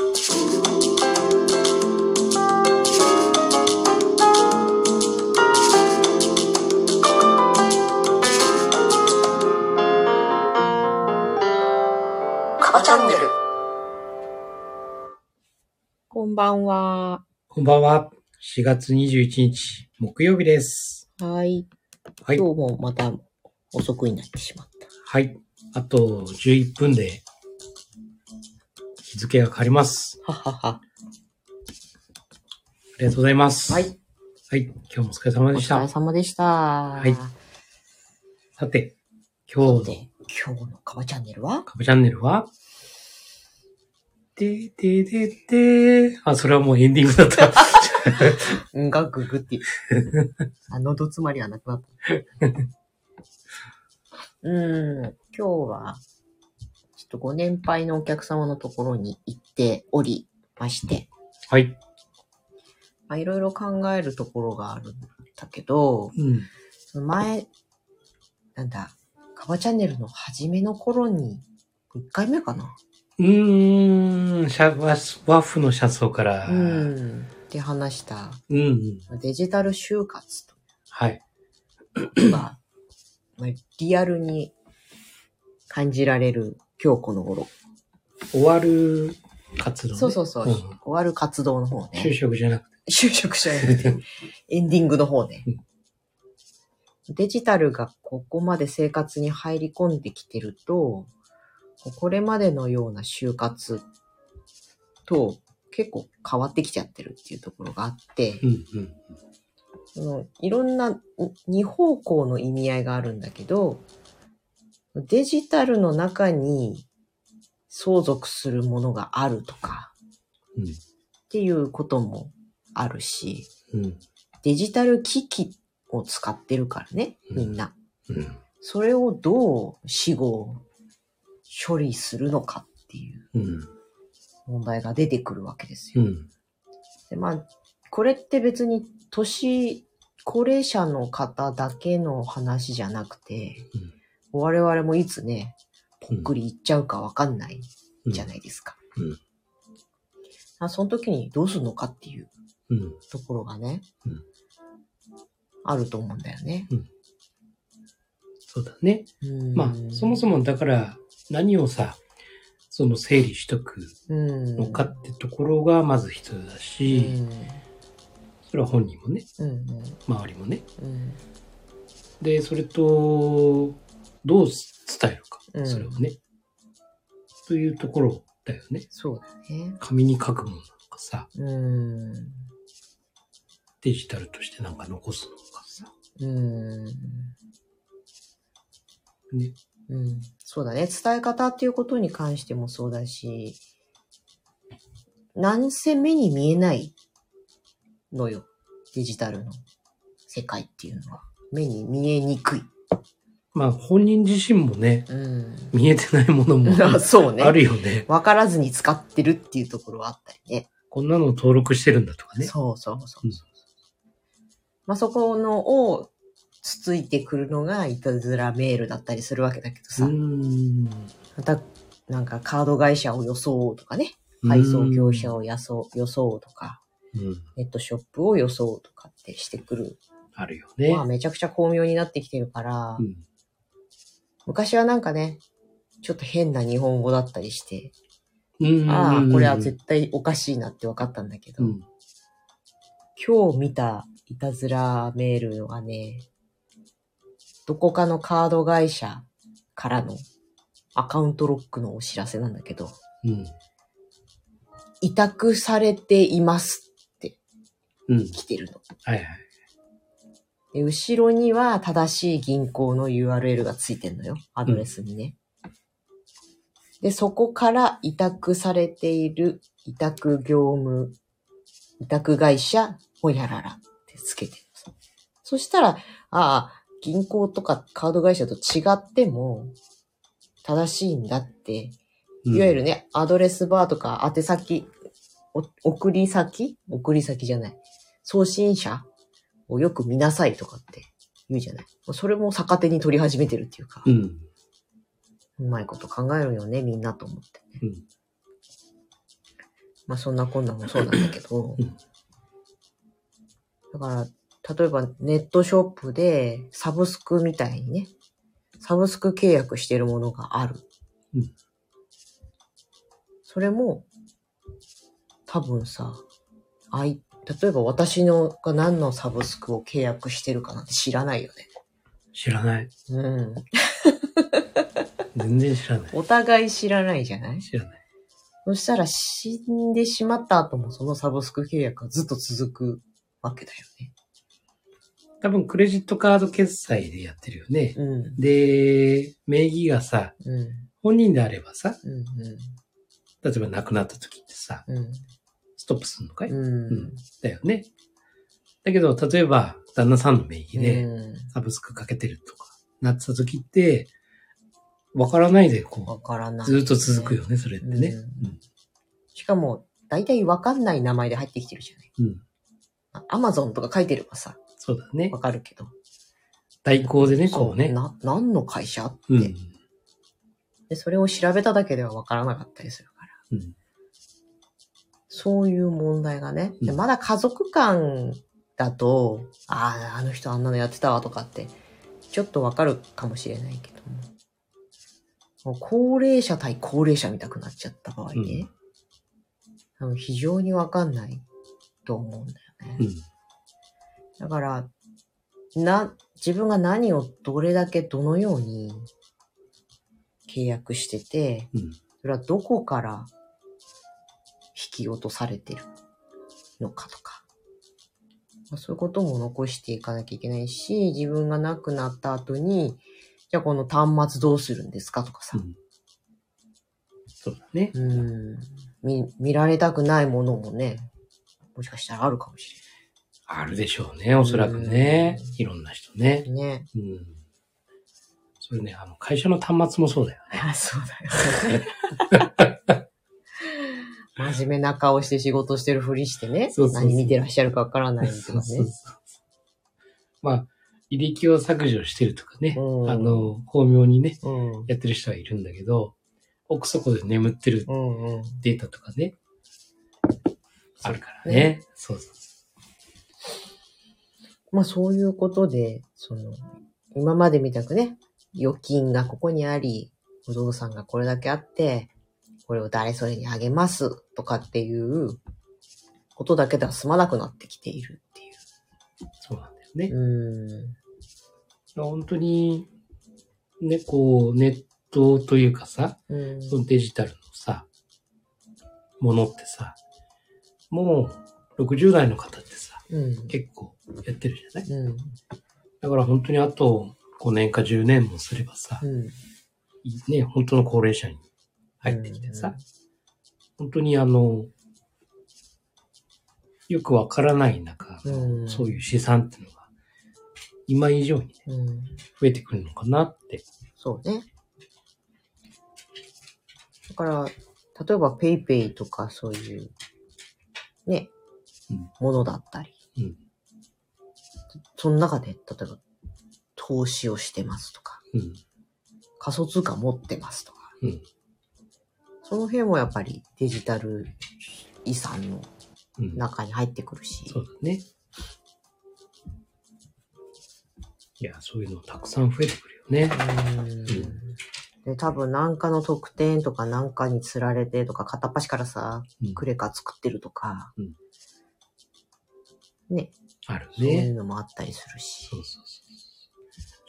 カバチャンネル。こんばんは。こんばんは。4月21日、木曜日です。はい。はい。今日もまた遅くになってしまっはい。あと11分で日付が変わります。た。ははは。ありがとうございます。はい。はい。今日もお疲れ様おでした疲れ。様でした。いさて、今日ので、今日のカバチャンネルは？カバチャンネルは、でででであ、それはもうエンディングだった。うんがぐぐって。あ、喉詰まりはなくなった。うん。今日は、とご年配のお客様のところに行っておりまして、はい。まあ、いろいろ考えるところがあるんだけど、うん。前、なんだ、カバチャンネルの初めの頃に、1回目かなうーん、シャワワッフの車窓から、ううん。ん。って話した、うん。デジタル就活はい。とか、まあリアルに感じられる今日この頃。終わる活動、ね。そうそうそう。ん終わる活動の方就ね。職じゃなくて。就職じゃなくて、エンディングの方ね。デジタルがここまで生活に入り込んできてると、これまでのような就活と結構変わってきちゃってるっていうところがあって、うんうん。そのいろんな二方向の意味合いがあるんだけど、デジタルの中に相続するものがあるとかうんっていうこともあるし、うん。デジタル機器を使ってるからね、みんな。うん。それをどう死後処理するのかっていううん。問題が出てくるわけですよ。うん。でまあ、これって別に年、高齢者の方だけの話じゃなくて、我々もいつね、ぽっくりいっちゃうかわかんないうん。じゃないですか。うんあその時にどうするのかっていううん。ところがね、うんあると思うんだよね。そうだね。うんまあ、そもそもだから、何をさ、その整理しとくうんのかってところがまず必要だし、それは本人もね、うんうん周りもね。うんで、それと、どう伝えるかう、んそれをね。というところだよね。そうだね。紙に書くものなのかさ、うん。デジタルとしてなんか残すのかさ。うん。ね。うん。そうだね。伝え方っていうことに関してもそうだし、なんせ目に見えないのよ。デジタルの世界っていうのは。目に見えにくい。まあ、本人自身もね、うん。見えてないものもあそうね。あるよね。わからずに使ってるっていうところはあったりね。こんなの登録してるんだとかね。そうそうそう。うんまあそこのをつついてくるのがいたずらメールだったりするわけだけどうさ。また、なんかカード会社を装うとかね。配送業者を装うとか、うん。ネットショップを装うとかってしてくる。あるよね。まあめちゃくちゃ巧妙になってきてるから、うん。昔はなんかね、ちょっと変な日本語だったりして、うんああ、これは絶対おかしいなって分かったんだけど、うん。今日見たいたずらメールはね、どこかのカード会社からのアカウントロックのお知らせなんだけど、うん。委託されていますうん。来てるの。はいはい。で後ろには正しい銀行の URL がついてんのよ。アドレスにね。で、そこから委託されている委託業務、委託会社、ほやららってつけてるのそしたら、ああ、銀行とかカード会社と違っても正しいんだって、いわゆるね、アドレスバーとか宛先、お送り先？送り先じゃない。送信者？をよく見なさいとかって言うじゃない。それも逆手に取り始めてるっていうか、う。うんまいこと考えるよね、みんなと思ってね。うん。まあそんなこんなもそうなんだけどうん、だから、例えばネットショップでサブスクみたいにね、サブスク契約してるものがある。うんそれも、多分さ、あい、例えば私のが何のサブスクを契約してるかなんて知らないよね。知らない。うん。全然知らない。お互い知らないじゃない？知らない。そしたら死んでしまった後もそのサブスク契約がずっと続くわけだよね。多分クレジットカード決済でやってるよね。うん。で、名義がさ、うん。本人であればさ、うん。例えば亡くなった時ってさ、うん。ストップするのかい、うん。うん。だよね。だけど、例えば、旦那さんの名義でうんサブスクかけてるとか、なってた時って、わからないで、こわからなう、い。ずっと続くよね、それってね。うんしかも、大体わかんない名前で入ってきてるじゃない。うん。うん。アマゾンとか書いてればさ、そうだねわ。かるけど。代行でね、こうね。な、何の会社って、うん。で。それを調べただけではわからなかったりするから。うん。そういう問題がね。でうんまだ家族間だと、ああ、あの人あんなのやってたわとかって、ちょっとわかるかもしれないけども。もう高齢者対高齢者見たくなっちゃった場合ね。多分非常にわかんないと思うんだよね。うん。だから、な、自分が何をどれだけどのように契約してて、うん。それはどこから引き落とされてるのかとか。まあそういうことも残していかなきゃいけないし、自分が亡くなった後に、じゃあこの端末どうするんですかとかさ。うん。そうだね。うん。見、見られたくないものもね、もしかしたらあるかもしあるでしょうね、おそらくねうん。いろんな人ねれ。ない。ね。うん。それね、あの、会社の端末もそうだよね。あ、そうだよね。真面目な顔して仕事してるふりしてね。そうそうそう何見てらっしゃるかわからないとそうかね。そうそう。まあ、履歴を削除してるとかね、うんあの、巧妙にね、うん。やってる人はいるんだけど、奥底で眠ってるうんうん。データとかね、あるからね。そうそうまあそういうことで、その、今までみたくね、預金がここにあり、不動産がこれだけあって、これを誰それにあげます？とかっていうことだけでは済まなくなってきているっていそうなんだよね。う。うん。本当に、ね、こう、ネットというかさ、うん。そのデジタルのさ、ものってさ、もう60代の方ってさ、うん。結構やってるじゃない？うん。だから本当にあと5年か10年もすればさ、うん。ね、本当の高齢者に入ってきてさ、うん本当にあの、よくわからない中、うんそういう資産っていうのが、今以上にね、うん。増えてくるのかなって。そうね。だから、例えばペイペイとかそういう、ね、うんものだったり、うんその中で、例えば、投資をしてますとか、うん。仮想通貨持ってますとか、うん。その辺もやっぱりデジタル遺産のうん。中に入ってくるし、そうだね。いや、そういうのたくさん増えてくるよね。うんで、多分なんかの特典とかなんかに釣られてとか、片っ端からさ、うんクレカ作ってるとか、うんね、あるそういうね。のもあったりするし。そうそうそう。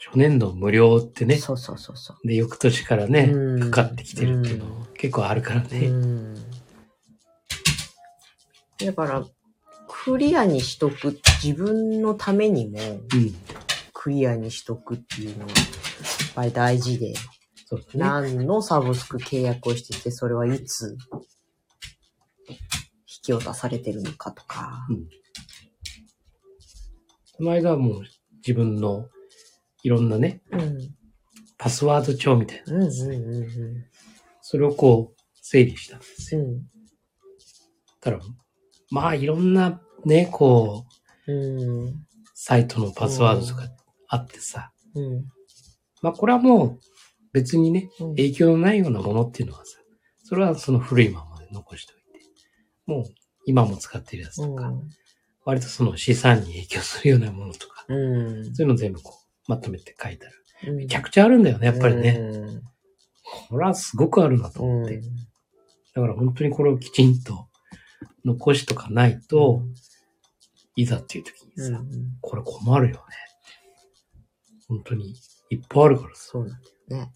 初年度無料ってね。そうそうそうそう。で、翌年からね、うんかかってきてるっていうの結構あるからね。うん。だから、クリアにしとく、自分のためにもうん。クリアにしとくっていうのは、やっぱり大事で、そう。何のサブスク契約をしてて、それはいつ引き渡されてるのかとか。この間はもう自分のいろんなね、うん。パスワード帳みたいな。うんうんうんうそれをこう、整理したんですよ。ん。うん。たら、まあいろんなね、こう、うん。サイトのパスワードとかあってさ。うん。まあこれはもう別にね、うん影響のないようなものっていうのはさ、それはその古いままで残しておいて。もう今も使ってるやつとか、うん。割とその資産に影響するようなものとか、うん。そういうの全部こう、まとめて書いてある。めめちゃくちゃあるんだよね、やっぱりね。うん。これはすごくあるなと思って。だから本当にこれをきちんと残しとかないと、いざっていう時にさ、これ困るよね。本当にいっぱいあるからさ。そうなんだよね。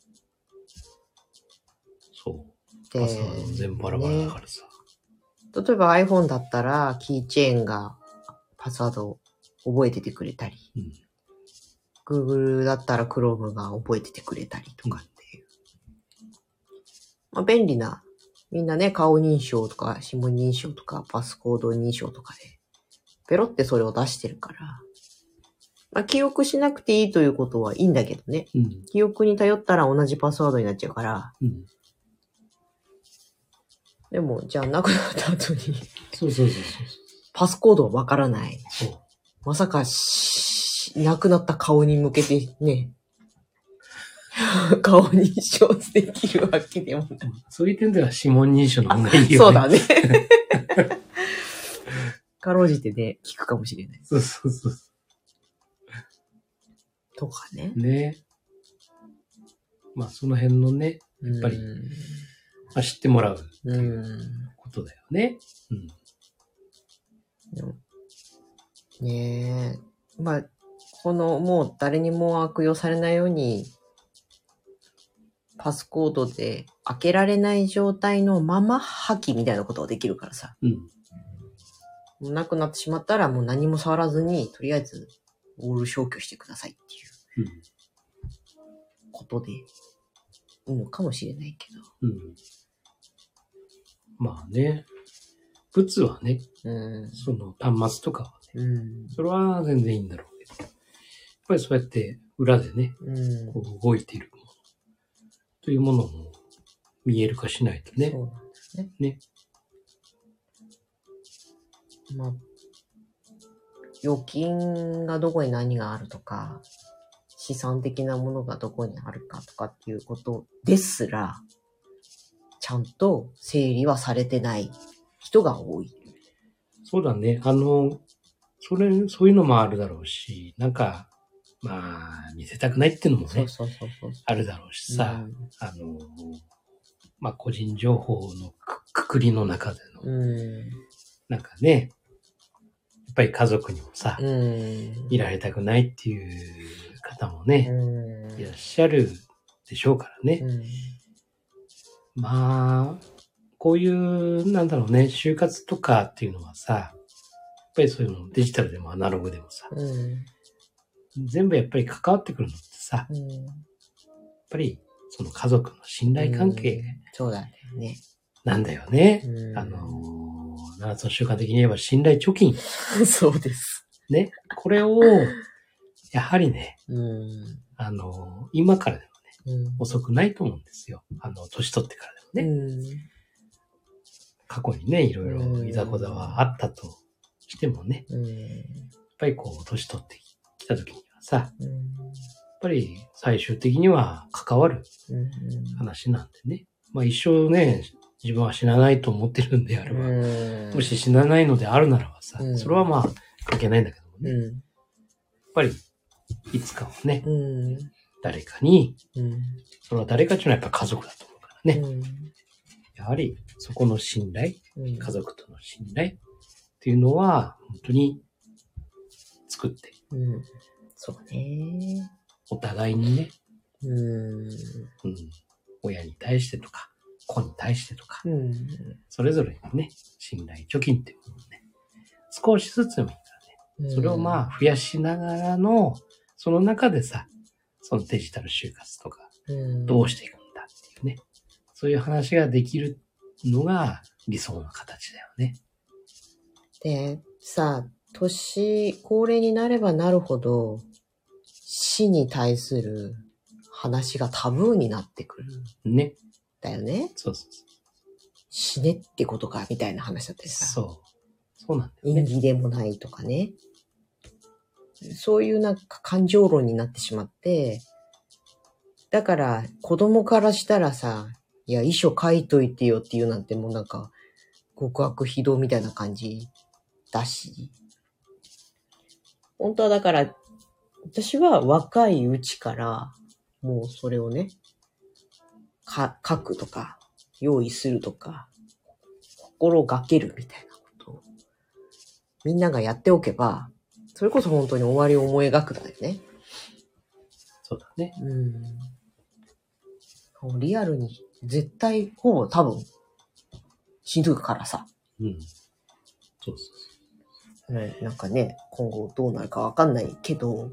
そう。で朝全部バラバラだからさ。例えば iPhone だったら、キーチェーンがパスワードを覚えててくれたり、うん。Google だったら Chrome が覚えててくれたりとかっていう。まあ、便利な、みんなね、顔認証とか、指紋認証とか、パスコード認証とかで、ペロってそれを出してるから、まあ、記憶しなくていいということはいいんだけどね。うん。記憶に頼ったら同じパスワードになっちゃうから、うん。でも、じゃあ亡くなった後に、そうそうそう パスコードわからない。そう。そう。まさかし、亡くなった顔に向けてね、顔認証できるわけでもない。そういう点では指紋認証の方がいいよね。そうだね。かろうじてね、聞くかもしれない。そうそうそう。とかね。ね。まあその辺のね、やっぱりまあ、知ってもらううん。ことだよね。うん。ねえ。まあ、この、もう誰にも悪用されないように、パスコードで開けられない状態のまま破棄みたいなことができるからさ。うん。もうなくなってしまったらもう何も触らずに、とりあえずオール消去してくださいっていううん。ことでいいのかもしれないけど。うん。まあね。物はね、うん。その端末とかはね、うん。それは全然いいんだろうぱりそうやって裏でね、うん。こう動いているものというものも見える化しないとねそ。うなんですね。ね。まあ、預金がどこに何があるとか、資産的なものがどこにあるかとかっていうことですら、ちゃんと整理はされてない人が多い。そうだね。あの、それ、そういうのもあるだろうし、なんか、まあ、見せたくないっていうのもね。あるだろうしさ、うんあの、まあ、個人情報のくくくりの中での、うん。なんかね、やっぱり家族にもさ、うん。いられたくないっていう方もね、うん。いらっしゃるでしょうからね。うん。まあ、こういう、なんだろうね、就活とかっていうのはさ、やっぱりそういうのデジタルでもアナログでもさ、うん。全部やっぱり関わってくるのってさ、やっうん。ぱりその家族の信頼関係そうだよね。なんだよね。うんあのー、7つの習慣的に言えば信頼貯金。そうです。ね。これを、やはりね、うん。あのー、今からでもね、うん。遅くないと思うんですよ。あの、年取ってからでもね。うん。過去にね、いろいろいざこざはあったとしてもね、うん。やっぱりこう、年取ってきた時にはさ、うん。やっぱり最終的には関わるうん。話なんでね。まあ一生ね、自分は死なないと思ってるんであれば、うん。もし死なないのであるならばさ、うんそれはまあ関係ないんだけどもね。やっうん。ぱり、いつかはね、うん。誰かに、うん。それは誰かっていうのはやっぱ家族だと思うからね。うん。やはり、そこの信頼、うん。家族との信頼っていうのは、本当に作って、うん。そうね。お互いにね、うん。うん、親に対してとか、子に対してとか、うん。それぞれにね、信頼貯金っていうものをね、少しずつでもいいからね、それをまあ増やしながらの、その中でさ、そのデジタル就活とか、うん、どうしていくんだっていうね、そういう話ができるのが理想の形だよね。で、さ、年、高齢になればなるほど、死に対する話がタブーになってくるんね。だよね。そうそうそ死ねってことか、みたいな話だったりう。さ。そう。そうなんだよ縁ね。起でもないとかね。そういうなんか感情論になってしまって、だから子供からしたらさ、いや、遺書書いといてよっていうなんてもうなんか、極悪非道みたいな感じだし。本当はだから、私は若いうちから、もうそれをね、か、書くとか、用意するとか、心がけるみたいなことを、みんながやっておけば、それこそ本当に終わりを思い描くだよね。そうだね。うん。リアルに、絶対、ほぼ多分、死ぬからさ。うん。そうそうねなんかね、今後どうなるかわかんないけど。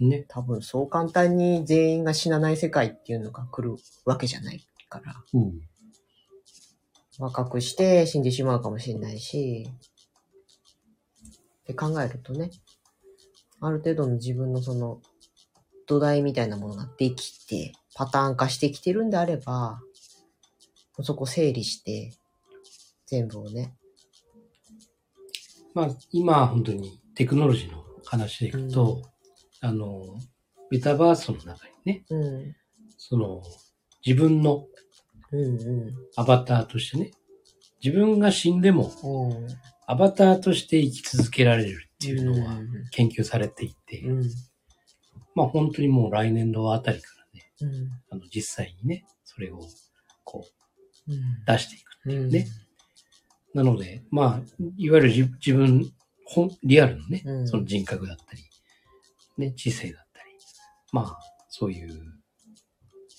ね。多分そう簡単に全員が死なない世界っていうのが来るわけじゃないから、うん。若くして死んでしまうかもしれないし、って考えるとね、ある程度の自分のその土台みたいなものができて、パターン化してきてるんであれば、そこ整理して、全部をね、まあ、今、本当にテクノロジーの話でいくと、あの、メタバースの中にね、うん、その、自分のうん、うアバターとしてね、自分が死んでもん、うん、アバターとして生き続けられるっていうのはうん。研究されていて、うん、まあ本当にもう来年度あたりからね、うん、あの実際にね、それをこううん、出していく。うん、ねなので、まあ、いわゆる自自分、本、リアルのね、うん。その人格だったり、ね、知性だったり、まあ、そういう、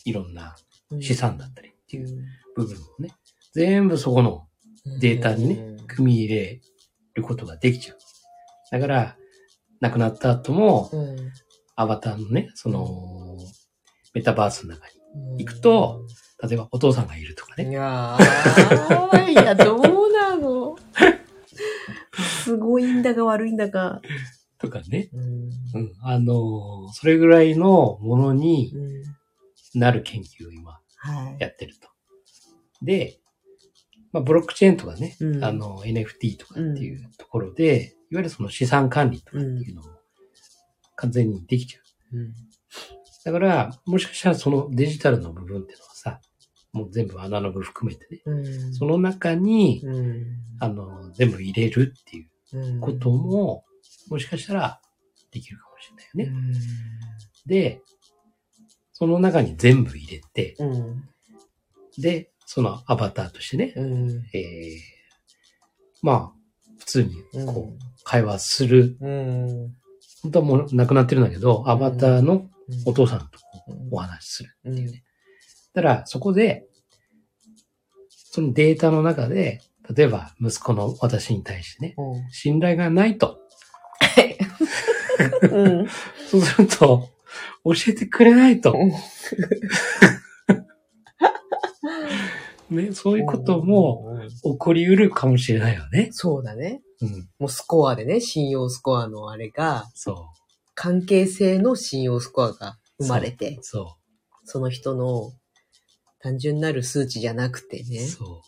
いろんなうん。資産だったりっていうう部分をね、全部そこのん。データにねうん、組み入れることができちゃう。だから、亡くなった後も、うん。アバターのね、その、メタバースの中うん。行くと、に、例えばお父さんがいるとかいね、やー、いや、どうすごいんだか悪いんだか。とかね、うん。うん、あの、それぐらいのものにうん。なる研究を今はい。やってると。で、まあ、ブロックチェーンとかね、うんあの、NFT とかっていうところで、いわゆるその資産管理とかっていうのも完全にできちゃう。うん。だから、もしかしたらそのデジタルの部分っていうのはさ、もう全部アナログ含めてね、うん。その中に、うん。あの、全部入れるっていううん。ことも、もしかしたらできるかもしれないよね。で、その中に全部入れて、うん。で、そのアバターとしてね、うん。えー、まあ、普通にうん。こう、会話する。うん。本当はもう亡くなってるんだけど、アバターのお父さんとうんお話しする。うん。だから、そこで、そのデータの中で、例えば息子の私に対してね、信頼がないと。うん。そうすると、教えてくれないと。ね、そういうこともうん。起こりうるかもしれないよね。そうだね。うん。もうスコアでね、信用スコアのあれが、そ関係性の信用スコアが生まれてう。、そその人の単純なる数値じゃなくてう。ね。そう。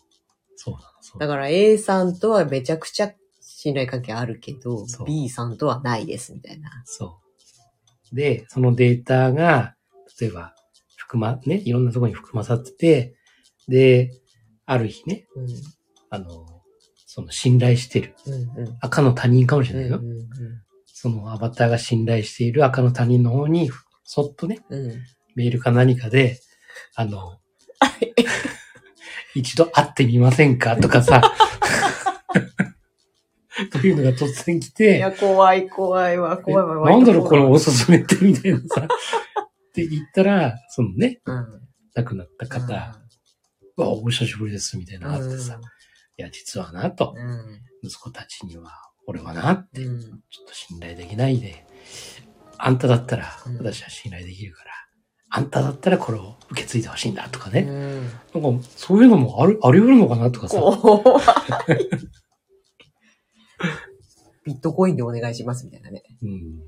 そうなの。そうだから A さんとはめちゃくちゃ信頼関係あるけど B さんとはないですみたいな。そう。で、そのデータが、例えば、含ま、ね、いろんなところに含まさってて、で、ある日ね、うん。あの、その信頼してる、うんうん。赤の他人かもしれないよ。うんそのアバターが信頼している赤の他人の方に、そっとね、うんうん。メールか何かで、あの、一度会ってみませんか？とかさ、というのが突然来いて、や、怖い怖いわ、怖いわ。えなんだろうこのおすすめってみたいなさ、って言ったら、そのね、うん。亡くなった方、うわ、お久しぶりです、みたいなのあってさ、いや、実はな、と、うん。息子たちには、俺はな、って、うん。ちょっと信頼できないで、あんただったらうん、私は信頼できるから、あんただったらこれを受け継いでほしいんだ、とかね。うん。なんか、そういうのもある、あり得るのかなとかさ。ビットコインでお願いしますみたいなね。うん。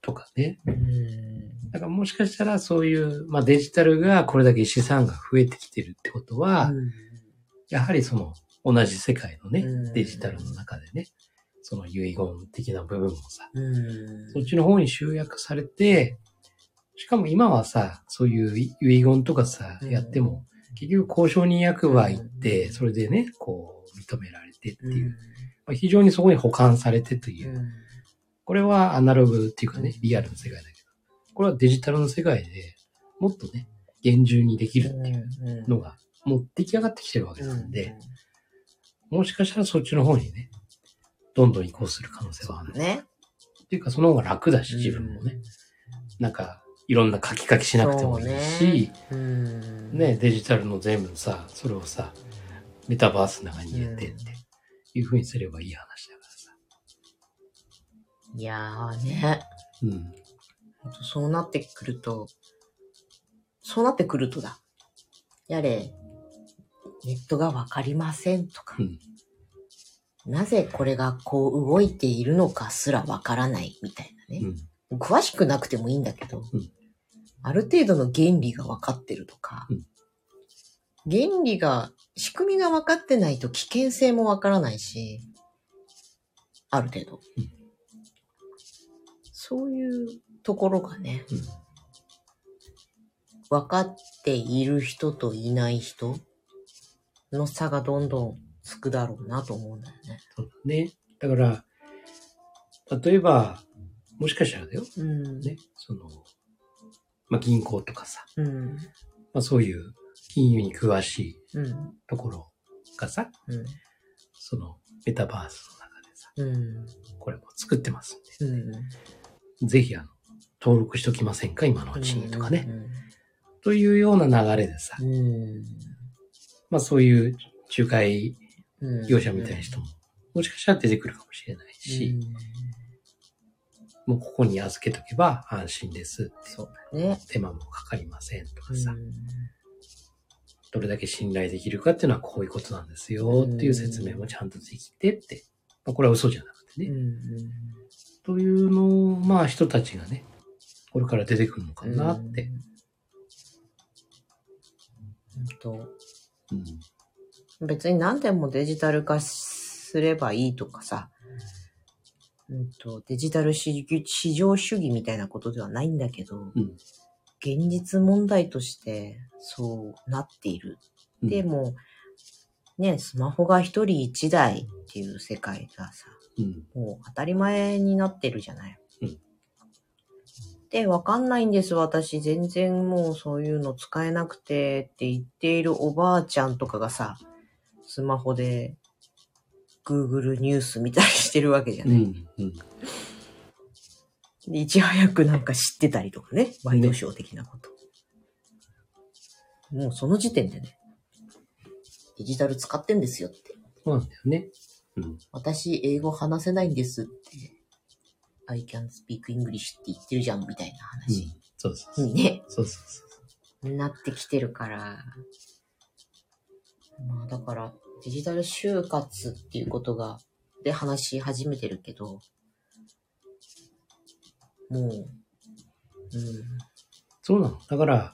とかね。うん。だからもしかしたらそういう、まあデジタルがこれだけ資産が増えてきてるってことは、やはりその同じ世界のねうん、デジタルの中でね、その遺言的な部分もさ、うん。そっちの方に集約されて、しかも今はさ、そういう遺言とかさ、うん。やっても、結局交渉人役場行って、それでね、こう、認められてっていう、まあ非常にそこに保管されてという。う、ん。これはアナログっていうかねうん、リアルの世界だけど、これはデジタルの世界でもっとね、厳重にできるっていうのが、もう出来上がってきてるわけなんで、もしかしたらそっちの方にね、どんどん移行する可能性はある。ね。っていうか、その方が楽だし、自分もね。なんか、いろんな書き書きしなくてもいいし、ねうんね、デジタルの全部さ、それをさ、メタバースの中に入れてっていう風にすればいい話だからさ。いやーね。うん。そうなってくると、そうなってくるとだ。やれ、ネットがわかりませんとか、うんなぜこれがこう動いているのかすらわからないみたいなね。うん。詳しくなくてもいいんだけど、うんある程度の原理が分かってるとか、うん原理が、仕組みが分かってないと危険性も分からないし、ある程度。うんそういうところがね、うん分かっている人といない人の差がどんどんつくだろうなと思うんだよね。そうだね。だから、例えば、もしかしたらだよ。うん。ね。その、まあ、銀行とかさ、うん。まあ、そういう金融に詳しいうん。ところがさ、うん。そのメタバースの中でさ、うん。これも作ってますんうん。で、ぜひあの、登録しときませんか？今のうちにとかね。というような流れでさ、うん。まあそういう仲介うん。業者みたいな人も、もしかしたら出てくるかもしれないし、もうここに預けとけば安心です。そうだね。手間もかかりませんとかさ、うんどれだけ信頼できるかっていうのはこういうことなんですよっていう説明もちゃんとできてって、まあ、これは嘘じゃなくてね、うんというのを、まあ人たちがね、これから出てくるのかなって。。本当うん。別に何でもデジタル化すればいいとかさ、うんと、デジタル市市場主義みたいなことではないんだけど、うん。現実問題としてそうなっている。うんでも、ね、スマホが一人一台っていう世界がさ、うん。もう当たり前になってるじゃない。うんで、わかんないんです、私。全然もうそういうの使えなくてって言っているおばあちゃんとかがさ、スマホで Google ニュース見たりしてるわけじゃない。うん。うん。でいち早くなんか知ってたりとかね。ワイドショー的なこと。もうその時点でね、デジタル使ってんですよって。そうなんだよね。うん。私、英語話せないんですって。I can speak English って言ってるじゃん、みたいなうん話。そうそうそう。にね、そうそうそう。なってきてるから。まあだから、デジタル就活っていうことが、で話し始めてるけど、もう、うん、そうなの。だから、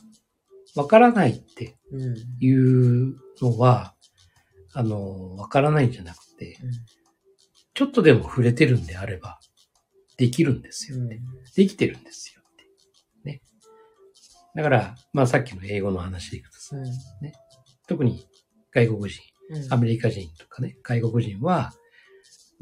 わからないってうん、いうのは、あの、わからないんじゃなくて、ちょっとでも触れてるんであれば、できるんですよ。うん、できてるんですよ。ね。だから、まあさっきの英語の話でいくとさ、特に外国人、うん、アメリカ人とかね、外国人は、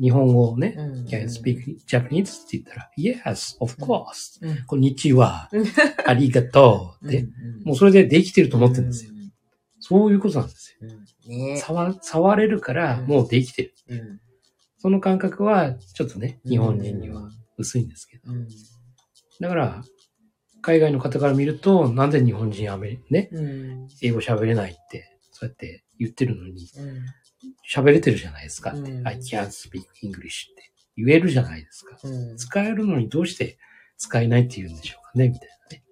日本語をね、うん、can speak Japanese? って言ったら、yes, of course. うん、こんにちはうん。ありがとう。って、うん、もうそれでできてると思ってるんですよ。うん。そういうことなんですよ。うん、ね触、触れるから、もうできてる。うん、その感覚は、ちょっとね、日本人には薄いんですけど。うん、だから、海外の方から見ると、なんで日本人アメリ、ね、うん、英語喋れないって、そうやって言ってるのに、うん、喋れてるじゃないですかって。うん I can't speak English って言えるじゃないですか。うん。使えるのにどうして使えないって言うんでしょうかねみたいなね。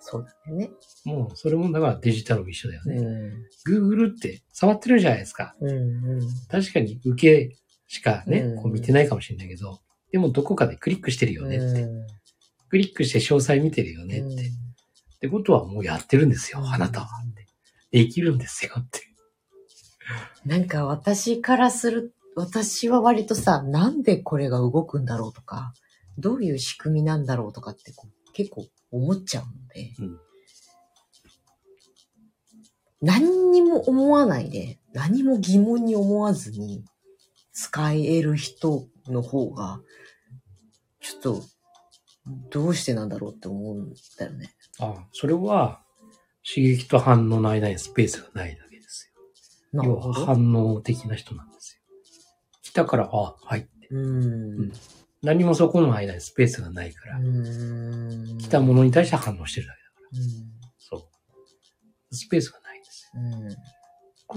そうだよね。もう、それもだからデジタルも一緒だよね。う Google って触ってるじゃないですか。ん、うん、確かに受けしかね、うんこう見てないかもしれないけど、でもどこかでクリックしてるよねって。うんクリックして詳細見てるよねって。ってことはもうやってるんですよ、あなたは。できるんですよって。なんか私からする、私は割とさ、なんでこれが動くんだろうとか、どういう仕組みなんだろうとかってこう結構思っちゃうので、うん何にも思わないで、何も疑問に思わずに使える人の方が、ちょっと、どうしてなんだろうって思うんだよね。ああ、それは、刺激と反応の間にスペースがない。要は。反応的な人なんですよ。来たから、あ、はいって。うーん。何もそこの間にスペースがないから。来たものに対して反応してるだけだから。うそう。スペースがないんです。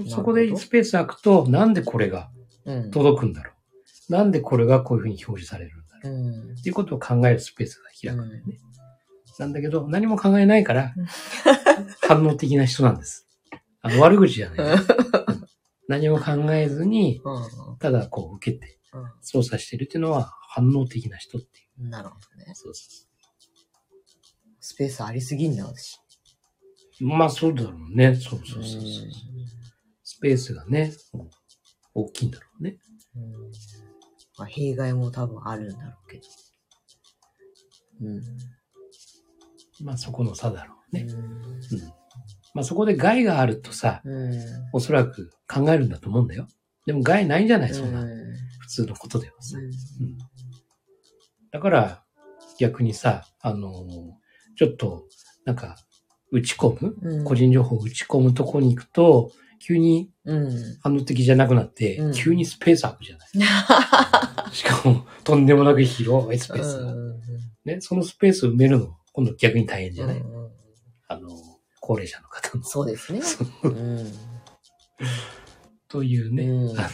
よ。そこでスペース空くと、なんでこれがうん。届くんだろう。なんでこれがこういうふうに表示されるんだろう。うん。っていうことを考えるスペースが開くんだよね。なんだけど、何も考えないからうん、反応的な人なんです。あの、悪口じゃない。何も考えずに、うん。ただこう受けてう操作してるっていうのは反応的な人っていん。なるほどねう。。そうそスペースありすぎんだ、私。う。まあそうだろうね。そうそうそうそううんスペースがね、大きいんだろうね。うんまあ、弊害も多分あるんだろうけど。うん。まあそこの差だろうね。ううん。まあそこで害があるとさ、ん。うん。おそらく考えるんだと思うんだよ。でも害ないんじゃないそんな。う普通のことではさ。んだから、逆にさ、あのーちょっと、なんか、打ち込む、うん個人情報を打ち込むとこに行くと、急にうん。反応的じゃなくなって、うん急にスペース空くじゃない？しかも、とんでもなく広いスペースが。ね、そのスペースを埋めるの、今度逆に大変じゃない、うんうんあのー高齢者の方の。そうですね。うん。というね、うんあの、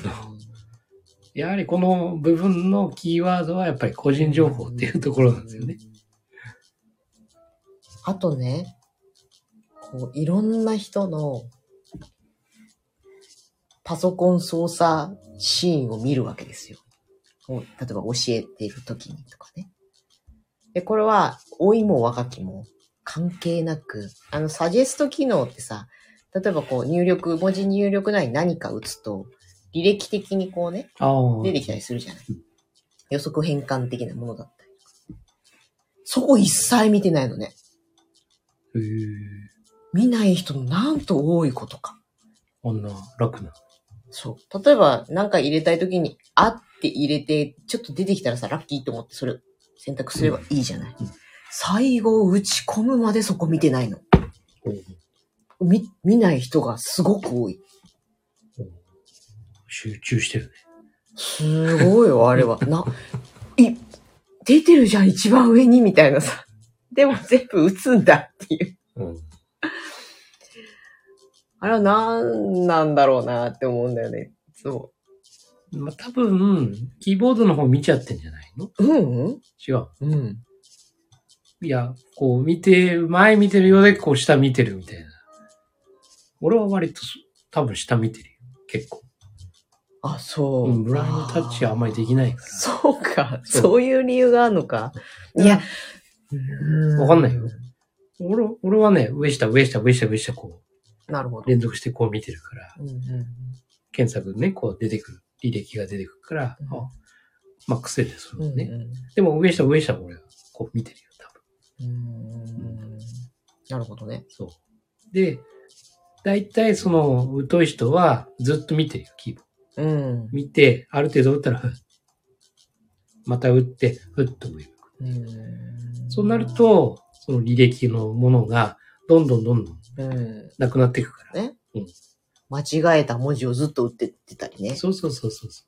やはりこの部分のキーワードはやっぱり個人情報っていうところなんですよね。。あとね、こう、いろんな人のパソコン操作シーンを見るわけですよ。例えば教えている時にとかね。で、これは、老いも若きも関係なく、あの、サジェスト機能ってさ、例えばこう入力、文字入力内に何か打つと、履歴的にこうね。出てきたりするじゃない。予測変換的なものだったり。そこ一切見てないのね。へえ見ない人のなんと多いことか。こんな楽な。そう。例えば、なんか入れたいときに、あって入れて、ちょっと出てきたらさ、ラッキーと思ってそれ選択すればいいじゃない。うん最後打ち込むまでそこ見てないの。見、見ない人がすごく多い。集中してるね。すごいよ、あれは。な、い、出てるじゃん、一番上に、みたいなさ。でも全部打つんだっていう。うん。あれは何なんだろうなって思うんだよね。そまあ、多分、キーボードの方見ちゃってんじゃないの？う。うん違う。うん。いや、こう見て、前見てるようで、こう下見てるみたいな。俺は割とそ多分下見てるよ。結構。あ、そう。うん、ブラインドタッチはあんまりできないから。そうか。そういう理由があるのか。いや、わかんないよ。俺俺はね、上下、上下、上下、上下、こなるほどう、。連続してこう見てるから、うんうん検索ね、こう出てくる。履歴が出てくるから、うんあまあ癖でするうんうんね。でも上下、上下、俺はこう見てるよ。うんなるほどね。そう。で、大体その、疎い人はずっと見てるよ、キーボード。うん。見て、ある程度打ったら、また打って、ふっと上向く。うんそうなる、と、その履歴のものが、どんどんどんどんうん。なくなっていくから。ねうん。間違えた文字をずっと打ってってたりね。そうそうそうそうそ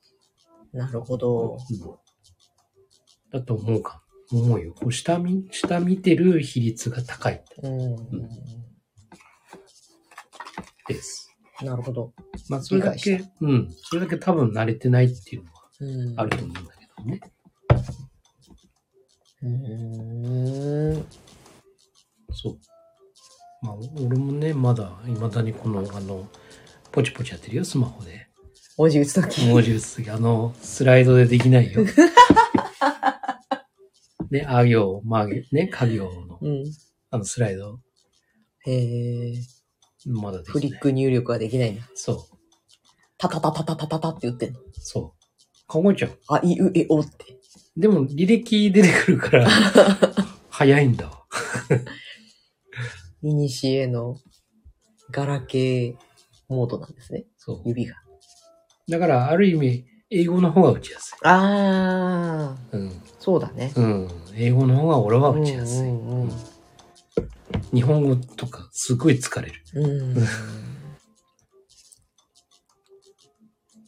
なるほう、ど。うんだと思うか。思うよ。こう下見、下見てる比率が高いうん。です。なるほど。まあ、それだ理け、うん。それだけ多分慣れてないっていうのはうんあると思うんだけどね。うん。そう。まあ、俺もね、まだ、未だにこの、あの、ポチポチやってるよ、スマホで。文字打つとき。文字打つとき、あの、スライドでできないよ。ね、あ行、ま行、ね、家行の、うん。あのスライド、へえ。まだできない。フリック入力はできないんだ。そう、タタタタタタタタって打ってんの。そう。考えちゃう。あ、いう、え、おって。でも、履歴出てくるから、早いんだわ。いにしえのガラケーモードなんですね。そう。指が。だから、ある意味、英語の方が打ちやすああ、い。うん。そうだね。うん。英語の方が俺は打ちやすい。うんうんうん日本語とかすごい疲れる。うん。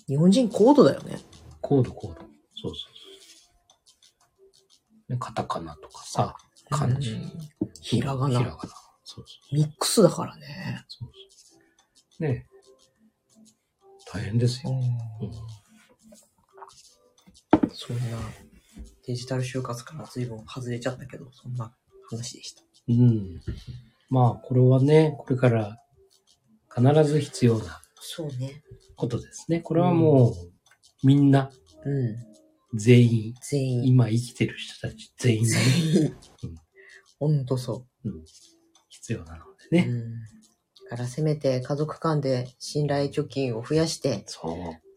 日本人高度だよね。コードコード。そうそうそう。ね、カタカナとかさ、漢字。うんひらがなひらがな。そうそミックスだからね。うそうそう。ね大変ですよ。うんそんなデジタル就活から随分外れちゃったけど、そんな話でした。うん。まあ、これはね、これから必ず必要なそうね。ことですね。これはもう、みんな、うん。全員、全員。今生きてる人たち全員ね、全員うん。ほんとそうん、必要なのう。でね。うん。だからせめて家族間で信頼貯金を増やして、そう。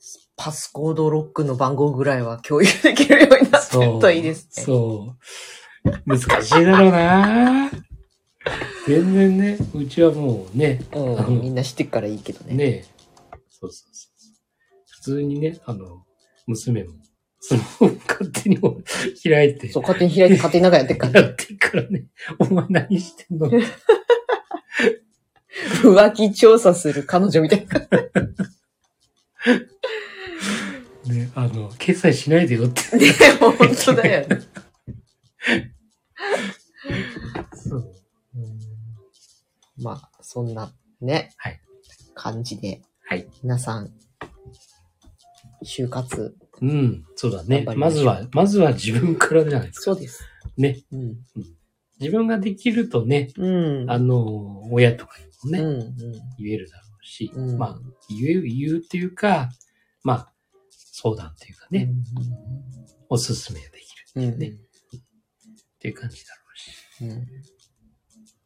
パスコードロックの番号ぐらいは共有できるようになってるといいですね。そう。難しいだろうな全然ね、うちはもうね、うん。みんな知ってっからいいけどね。ねそうそうそう。普通にね、あの、娘も、スマホ勝手に開いて、そう、勝手に開いて勝手に中やってっから。やってっからね、お前何してんの？浮気調査する彼女みたいな。の、決済しないでよって。ね、本当だよね。そう。まあ、そんなね、はい感じで、はい。皆さん、就活、うん、そうだねまずは、まずは自分からじゃないですか。そうです。ね。うん。自分ができるとね、うん。あの、親とかにもね、うん、うん。言えるだろうし、うんまあ、言う、言うっていうか、まあ、相談っていうかね、おすすめできるうん。うん。ねっていう感じだろうし。うん。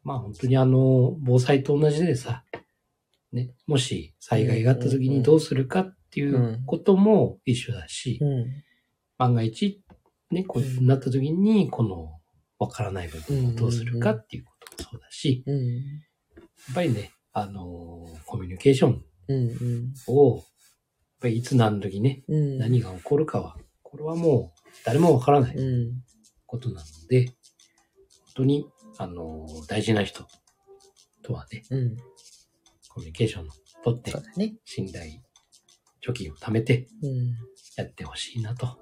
まあ本当にあの、防災と同じでさ、ね、もし災害があった時にどうするかっていうことも一緒だし、うん。万が一、ね、こういうふうになった時に、この、わからない部分をどうするかっていうこともそうだし、うん。やっぱりね、あの、コミュニケーションうん。を、ぱりいつ何時ね、うん。何が起こるかは、これはもう誰もわからないうん。ことなので、本当に、あの、大事な人とはね、うん。コミュニケーションを取ってね。信頼、貯金を貯めてうん。やってほしいなと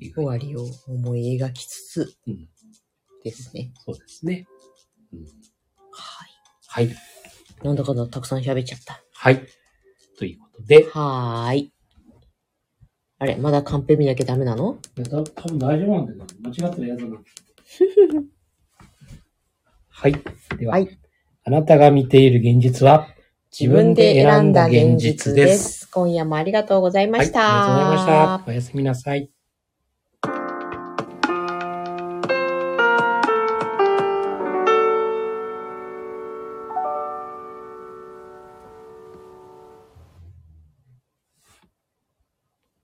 いうふ終。わりを思い描きつつうん、ですね。そうですね。うん、はい。はい。なんだかんだたくさん喋っちゃった。はい。ということで、はーい。あれ、まだカンペ見なきゃダメなの？いや、多分大丈夫なんだよな。間違ったら嫌だな。はい。では、はいあなたが見ている現実は、自分で選んだ現実です。今夜もありがとうございまはい。した。ありがとうございました。おやすみなさい。